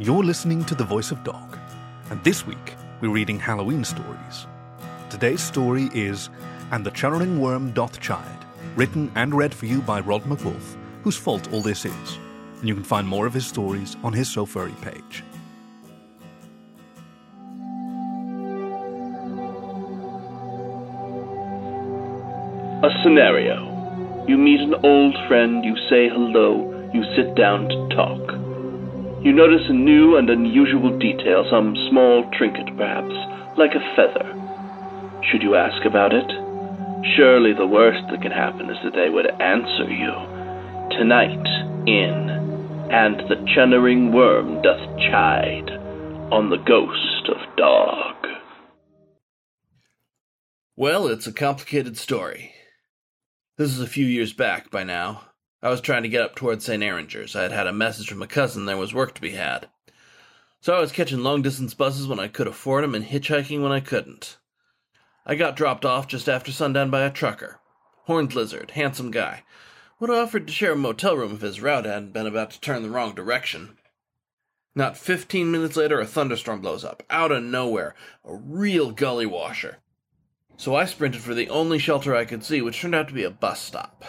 You're listening to The Voice of Dog, and this week we're reading Halloween stories. Today's story is And the Chunnering Wyrm Doth Chide, written and read for you by Rob MacWolf, whose fault all this is. And you can find more of his stories on his SoFurry page. A scenario. You meet an old friend, you say hello, you sit down to talk. You notice a new and unusual detail, some small trinket perhaps, like a feather. Should you ask about it? Surely the worst that can happen is that they would answer you. Tonight, in And the Chunnering Wyrm Doth Chide, on the Ghost of Dog. Well, it's a complicated story. This is a few years back by now. I was trying to get up towards St. Eringer's. I had had a message from a cousin there was work to be had. So I was catching long distance buses when I could afford 'em and hitchhiking when I couldn't. I got dropped off just after sundown by a trucker. Horned lizard, handsome guy. Would have offered to share a motel room if his route hadn't been about to turn the wrong direction. Not fifteen minutes later, a thunderstorm blows up, out of nowhere, a real gully washer. So I sprinted for the only shelter I could see, which turned out to be a bus stop.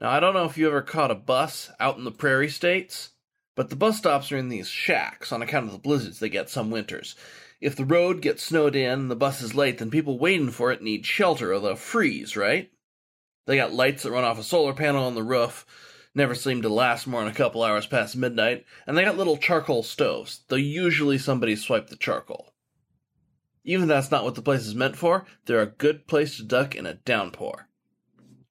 Now, I don't know if you ever caught a bus out in the prairie states, but the bus stops are in these shacks on account of the blizzards they get some winters. If the road gets snowed in and the bus is late, then people waiting for it need shelter or they'll freeze, right? They got lights that run off a solar panel on the roof, never seem to last more than a couple hours past midnight, and they got little charcoal stoves, though usually somebody swiped the charcoal. Even if that's not what the place is meant for, they're a good place to duck in a downpour.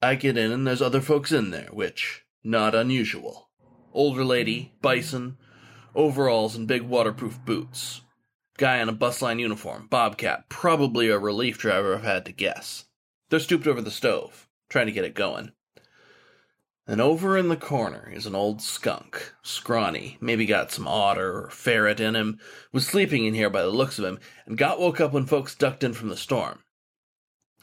I get in and there's other folks in there, which, not unusual. Older lady, bison, overalls and big waterproof boots. Guy in a bus line uniform, bobcat, probably a relief driver if I had to guess. They're stooped over the stove, trying to get it going. And over in the corner is an old skunk, scrawny, maybe got some otter or ferret in him, was sleeping in here by the looks of him, and got woke up when folks ducked in from the storm.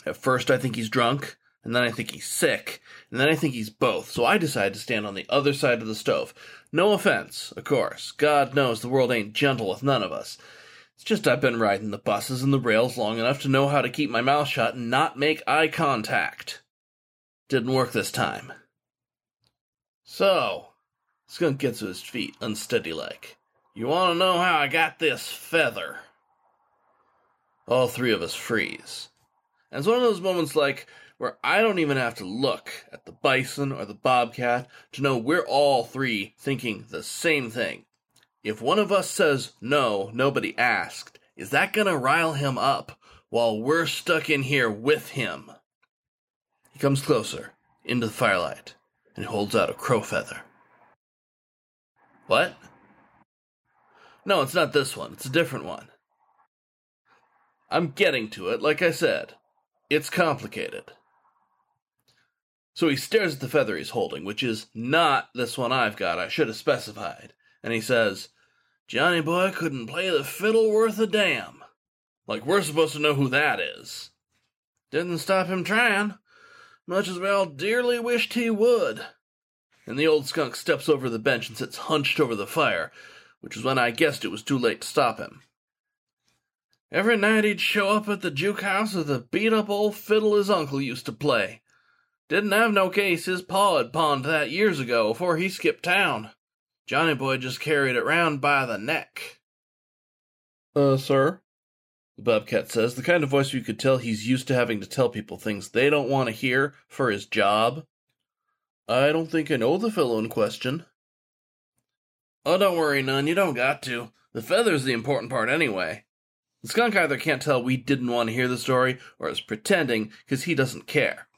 At first I think he's drunk, and then I think he's sick, and then I think he's both, so I decide to stand on the other side of the stove. No offense, of course. God knows the world ain't gentle with none of us. It's just I've been riding the buses and the rails long enough to know how to keep my mouth shut and not make eye contact. Didn't work this time. So, Skunk gets to his feet, unsteady like. You want to know how I got this feather? All three of us freeze. And it's one of those moments like where I don't even have to look at the bison or the bobcat to know we're all three thinking the same thing. If one of us says no, nobody asked, is that gonna rile him up while we're stuck in here with him? He comes closer, into the firelight and holds out a crow feather. What? No, it's not this one. It's a different one. I'm getting to it, like I said. It's complicated. So he stares at the feather he's holding, which is not this one I've got. I should have specified. And he says, Johnny boy couldn't play the fiddle worth a damn. Like we're supposed to know who that is. Didn't stop him trying much as we all dearly wished he would. And the old skunk steps over the bench and sits hunched over the fire, which is when I guessed it was too late to stop him. Every night he'd show up at the juke house with a beat up old fiddle his uncle used to play. Didn't have no case his pa had pawned that years ago afore he skipped town. Johnny boy just carried it round by the neck. Uh, sir? The bobcat says, the kind of voice you could tell he's used to having to tell people things they don't want to hear for his job. I don't think I know the fellow in question. Oh, don't worry none, you don't got to. The feather's the important part anyway. The skunk either can't tell we didn't want to hear the story, or is pretending because he doesn't care.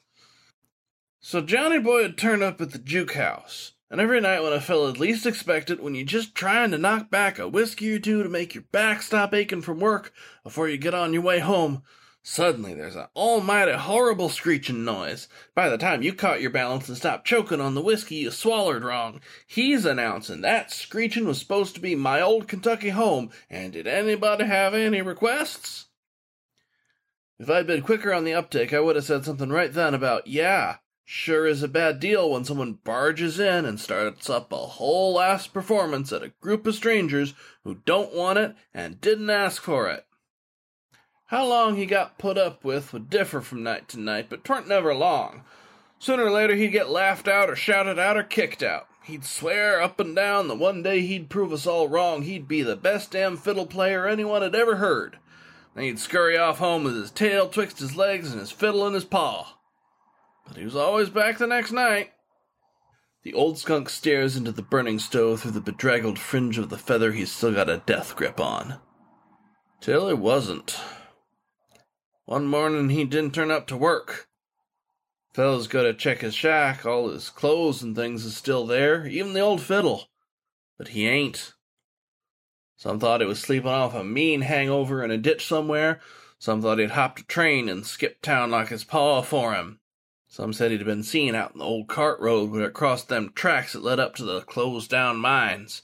So Johnny Boy had turned up at the juke house. And every night when a fella'd least expect it, when you're just trying to knock back a whiskey or two to make your back stop aching from work before you get on your way home, suddenly there's an almighty horrible screeching noise. By the time you caught your balance and stopped choking on the whiskey you swallowed wrong, he's announcing that screeching was supposed to be my old Kentucky home, and did anybody have any requests? If I'd been quicker on the uptake, I would have said something right then about, yeah, Sure is a bad deal when someone barges in and starts up a whole ass performance at a group of strangers who don't want it and didn't ask for it. How long he got put up with would differ from night to night, but 'tweren't never long. Sooner or later he'd get laughed out or shouted out or kicked out. He'd swear up and down that one day he'd prove us all wrong, he'd be the best damn fiddle player anyone had ever heard. Then he'd scurry off home with his tail twixt his legs and his fiddle in his paw but he was always back the next night. The old skunk stares into the burning stove through the bedraggled fringe of the feather he's still got a death grip on. Till it wasn't. One morning he didn't turn up to work. Fellows go to check his shack, all his clothes and things is still there, even the old fiddle. But he ain't. Some thought he was sleeping off a mean hangover in a ditch somewhere. Some thought he'd hopped a train and skipped town like his paw for him. Some said he'd been seen out in the old cart road where it crossed them tracks that led up to the closed down mines.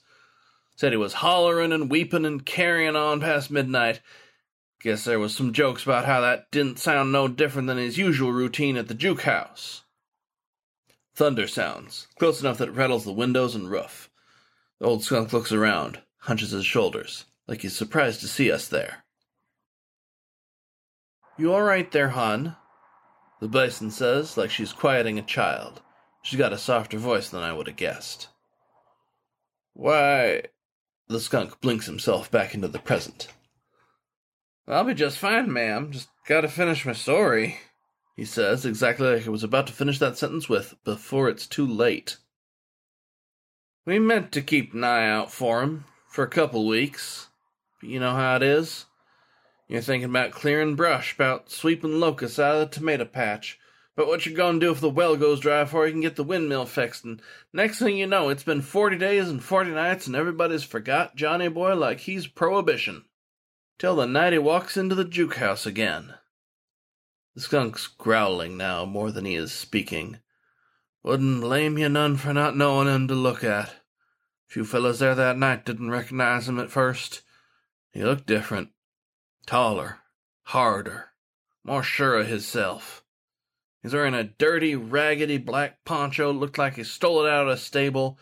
Said he was hollering and weeping and carrying on past midnight. Guess there was some jokes about how that didn't sound no different than his usual routine at the juke house. Thunder sounds, close enough that it rattles the windows and roof. The old skunk looks around, hunches his shoulders, like he's surprised to see us there. You all right there, hon? The bison says, like she's quieting a child. She's got a softer voice than I would have guessed. Why. The skunk blinks himself back into the present. I'll be just fine, ma'am. Just gotta finish my story, he says, exactly like I was about to finish that sentence with, before it's too late. We meant to keep an eye out for him for a couple weeks. But you know how it is. You're thinking about clearing brush, about sweeping locusts out of the tomato patch, but what you're going to do if the well goes dry before you can get the windmill fixed. And next thing you know, it's been 40 days and 40 nights, and everybody's forgot Johnny Boy like he's prohibition. Till the night he walks into the juke house again. The skunk's growling now more than he is speaking. Wouldn't blame you none for not knowing him to look at. Few fellows there that night didn't recognize him at first. He looked different. Taller, harder, more sure of hisself. He's wearing a dirty, raggedy black poncho, looked like he stole it out of a stable,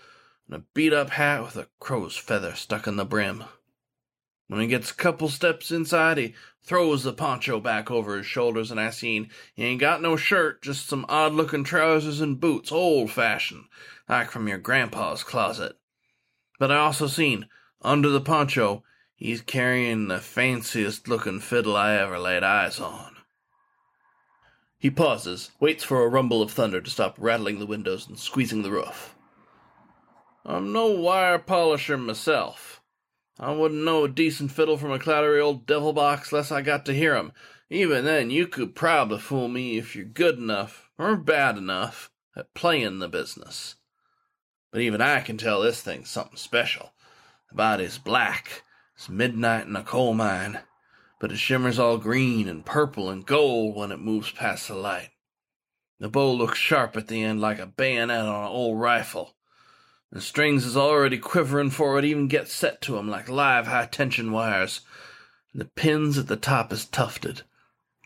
and a beat up hat with a crow's feather stuck in the brim. When he gets a couple steps inside, he throws the poncho back over his shoulders, and I seen he ain't got no shirt, just some odd looking trousers and boots, old fashioned, like from your grandpa's closet. But I also seen, under the poncho, He's carrying the fanciest looking fiddle I ever laid eyes on. He pauses, waits for a rumble of thunder to stop rattling the windows and squeezing the roof. I'm no wire polisher myself. I wouldn't know a decent fiddle from a clattery old devil box less I got to hear 'em. Even then, you could probably fool me if you're good enough, or bad enough, at playing the business. But even I can tell this thing's something special. The body's black, it's midnight in a coal mine, but it shimmers all green and purple and gold when it moves past the light. The bow looks sharp at the end like a bayonet on an old rifle. The strings is already quivering before it even gets set to 'em like live high tension wires, and the pins at the top is tufted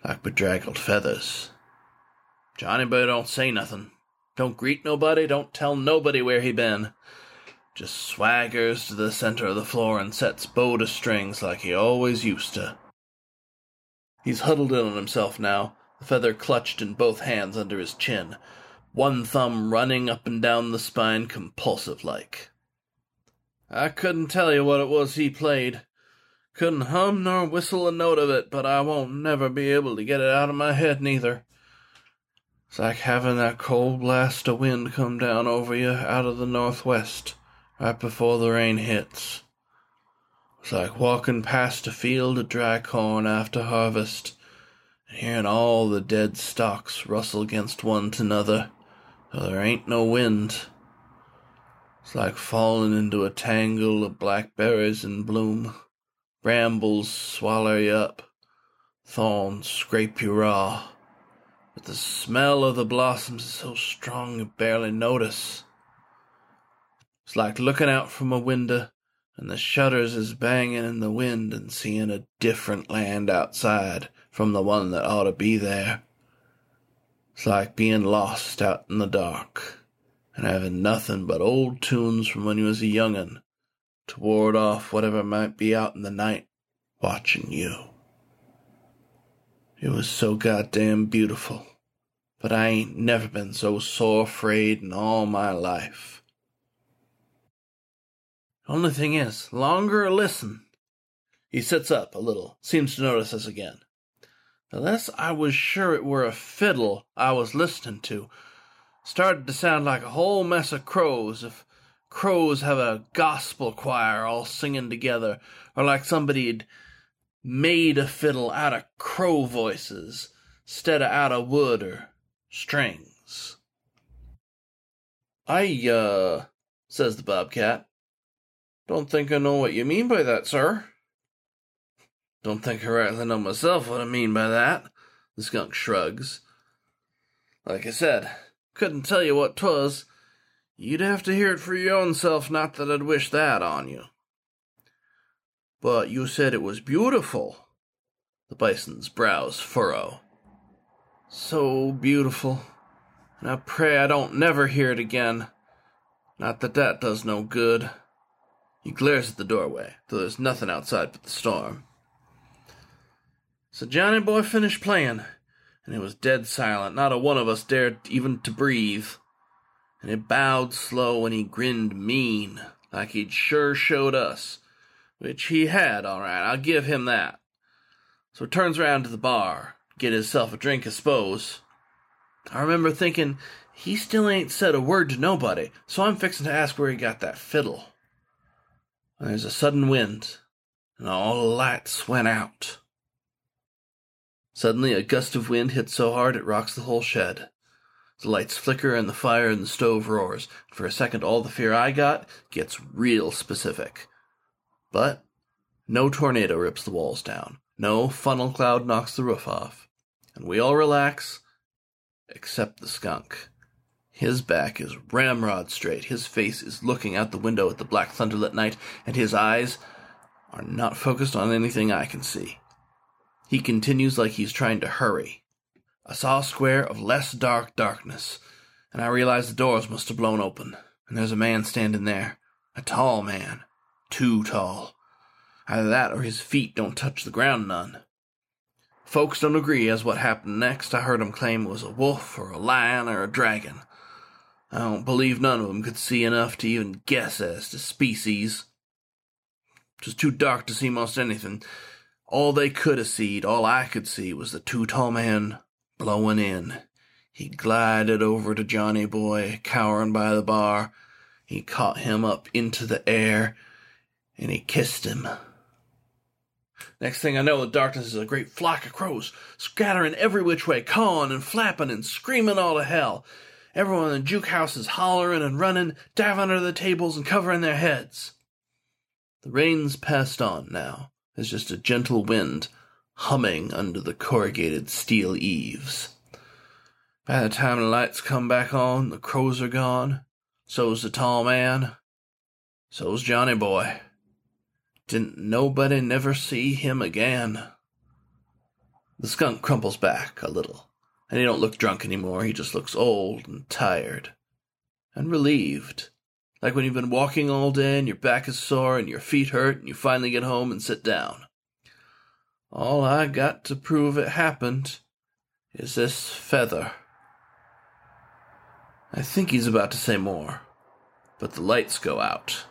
like bedraggled feathers. Johnny Boy don't say nothing. Don't greet nobody, don't tell nobody where he been just swaggers to the center of the floor and sets bow to strings like he always used to. He's huddled in on himself now, the feather clutched in both hands under his chin, one thumb running up and down the spine compulsive like. I couldn't tell you what it was he played. Couldn't hum nor whistle a note of it, but I won't never be able to get it out of my head neither. It's like having that cold blast of wind come down over you out of the northwest right before the rain hits. It's like walking past a field of dry corn after harvest and hearing all the dead stalks rustle against one to another, though there ain't no wind. It's like falling into a tangle of blackberries in bloom. Brambles swallow you up, thorns scrape you raw. But the smell of the blossoms is so strong you barely notice. It's like looking out from a window and the shutters is banging in the wind and seeing a different land outside from the one that ought to be there. It's like being lost out in the dark and having nothing but old tunes from when you was a young'un to ward off whatever might be out in the night watching you. It was so goddamn beautiful, but I ain't never been so sore afraid in all my life. Only thing is, longer listen. He sits up a little, seems to notice us again. Unless I was sure it were a fiddle I was listening to. Started to sound like a whole mess of crows if crows have a gospel choir all singing together, or like somebody'd made a fiddle out of crow voices stead of out of wood or strings. I, uh, says the bobcat, don't think I know what you mean by that, sir. Don't think I rightly know myself what I mean by that. The skunk shrugs. Like I said, couldn't tell you what 'twas. You'd have to hear it for your own self, not that I'd wish that on you. But you said it was beautiful. The bison's brows furrow. So beautiful. And I pray I don't never hear it again. Not that that does no good. He glares at the doorway, though there's nothing outside but the storm. So Johnny Boy finished playing, and it was dead silent. Not a one of us dared even to breathe. And he bowed slow and he grinned mean, like he'd sure showed us. Which he had, all right, I'll give him that. So he turns around to the bar, get himself a drink, I suppose. I remember thinking, he still ain't said a word to nobody, so I'm fixing to ask where he got that fiddle. And there's a sudden wind, and all the lights went out. Suddenly, a gust of wind hits so hard it rocks the whole shed. The lights flicker and the fire in the stove roars. For a second, all the fear I got gets real specific. But no tornado rips the walls down. No funnel cloud knocks the roof off. And we all relax, except the skunk. His back is ramrod straight. His face is looking out the window at the black thunderlit night, and his eyes are not focused on anything I can see. He continues like he's trying to hurry. I saw a square of less dark darkness, and I realized the doors must have blown open, and there's a man standing there. A tall man. Too tall. Either that or his feet don't touch the ground none. Folks don't agree as what happened next. I heard 'em claim it was a wolf or a lion or a dragon. I don't believe none of 'em could see enough to even guess as to species. It was too dark to see most anything, all they could have seed, all I could see, was the too tall man blowing in. He glided over to Johnny Boy, cowering by the bar. He caught him up into the air, and he kissed him. Next thing I know, the darkness is a great flock of crows, scattering every which way, cawing and flapping and screaming all to hell. Everyone in the juke house is hollering and running, diving under the tables and covering their heads. The rain's passed on now. There's just a gentle wind humming under the corrugated steel eaves. By the time the lights come back on, the crows are gone. So's the tall man. So's Johnny Boy. Didn't nobody never see him again. The skunk crumples back a little, and he don't look drunk anymore. He just looks old and tired and relieved. Like when you've been walking all day and your back is sore and your feet hurt and you finally get home and sit down. All I got to prove it happened is this feather. I think he's about to say more, but the lights go out.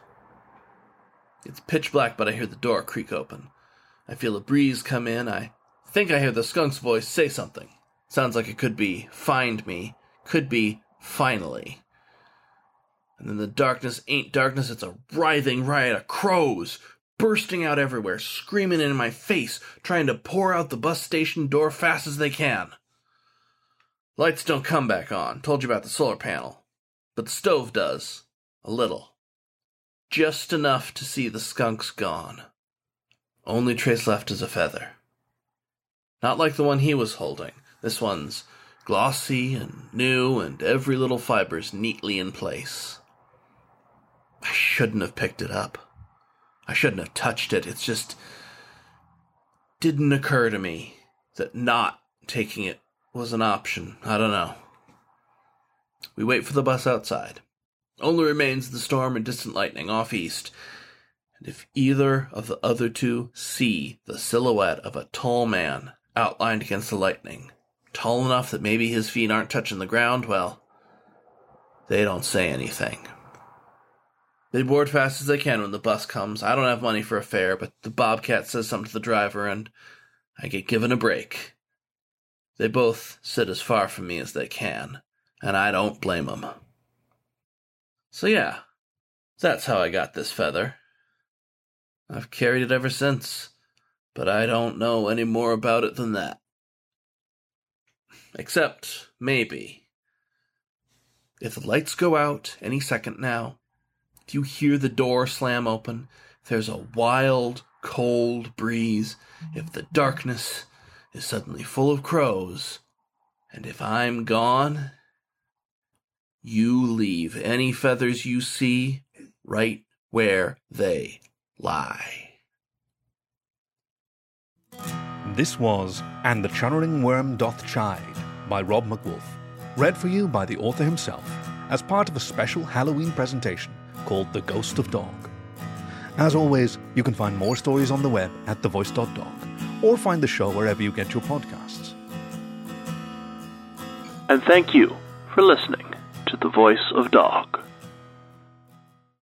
It's pitch black, but I hear the door creak open. I feel a breeze come in. I think I hear the skunk's voice say something. Sounds like it could be, find me, could be, finally. And then the darkness ain't darkness, it's a writhing riot of crows bursting out everywhere, screaming in my face, trying to pour out the bus station door fast as they can. Lights don't come back on. Told you about the solar panel. But the stove does. A little. Just enough to see the skunks gone. Only trace left is a feather. Not like the one he was holding. This one's glossy and new, and every little fiber's neatly in place. I shouldn't have picked it up. I shouldn't have touched it. It's just didn't occur to me that not taking it was an option. I don't know. We wait for the bus outside. Only remains the storm and distant lightning off east. And if either of the other two see the silhouette of a tall man outlined against the lightning, tall enough that maybe his feet aren't touching the ground, well, they don't say anything. They board fast as they can when the bus comes. I don't have money for a fare, but the Bobcat says something to the driver, and I get given a break. They both sit as far from me as they can, and I don't blame 'em. So, yeah, that's how I got this feather. I've carried it ever since, but I don't know any more about it than that. Except, maybe, if the lights go out any second now, if you hear the door slam open, if there's a wild, cold breeze, if the darkness is suddenly full of crows, and if I'm gone, you leave any feathers you see right where they lie. This was And the Chunnering Wyrm Doth Chide by Rob MacWolf, read for you by the author himself as part of a special Halloween presentation called The Ghost of Dog. As always, you can find more stories on the web at thevoice.dog or find the show wherever you get your podcasts. And thank you for listening to The Voice of Dog.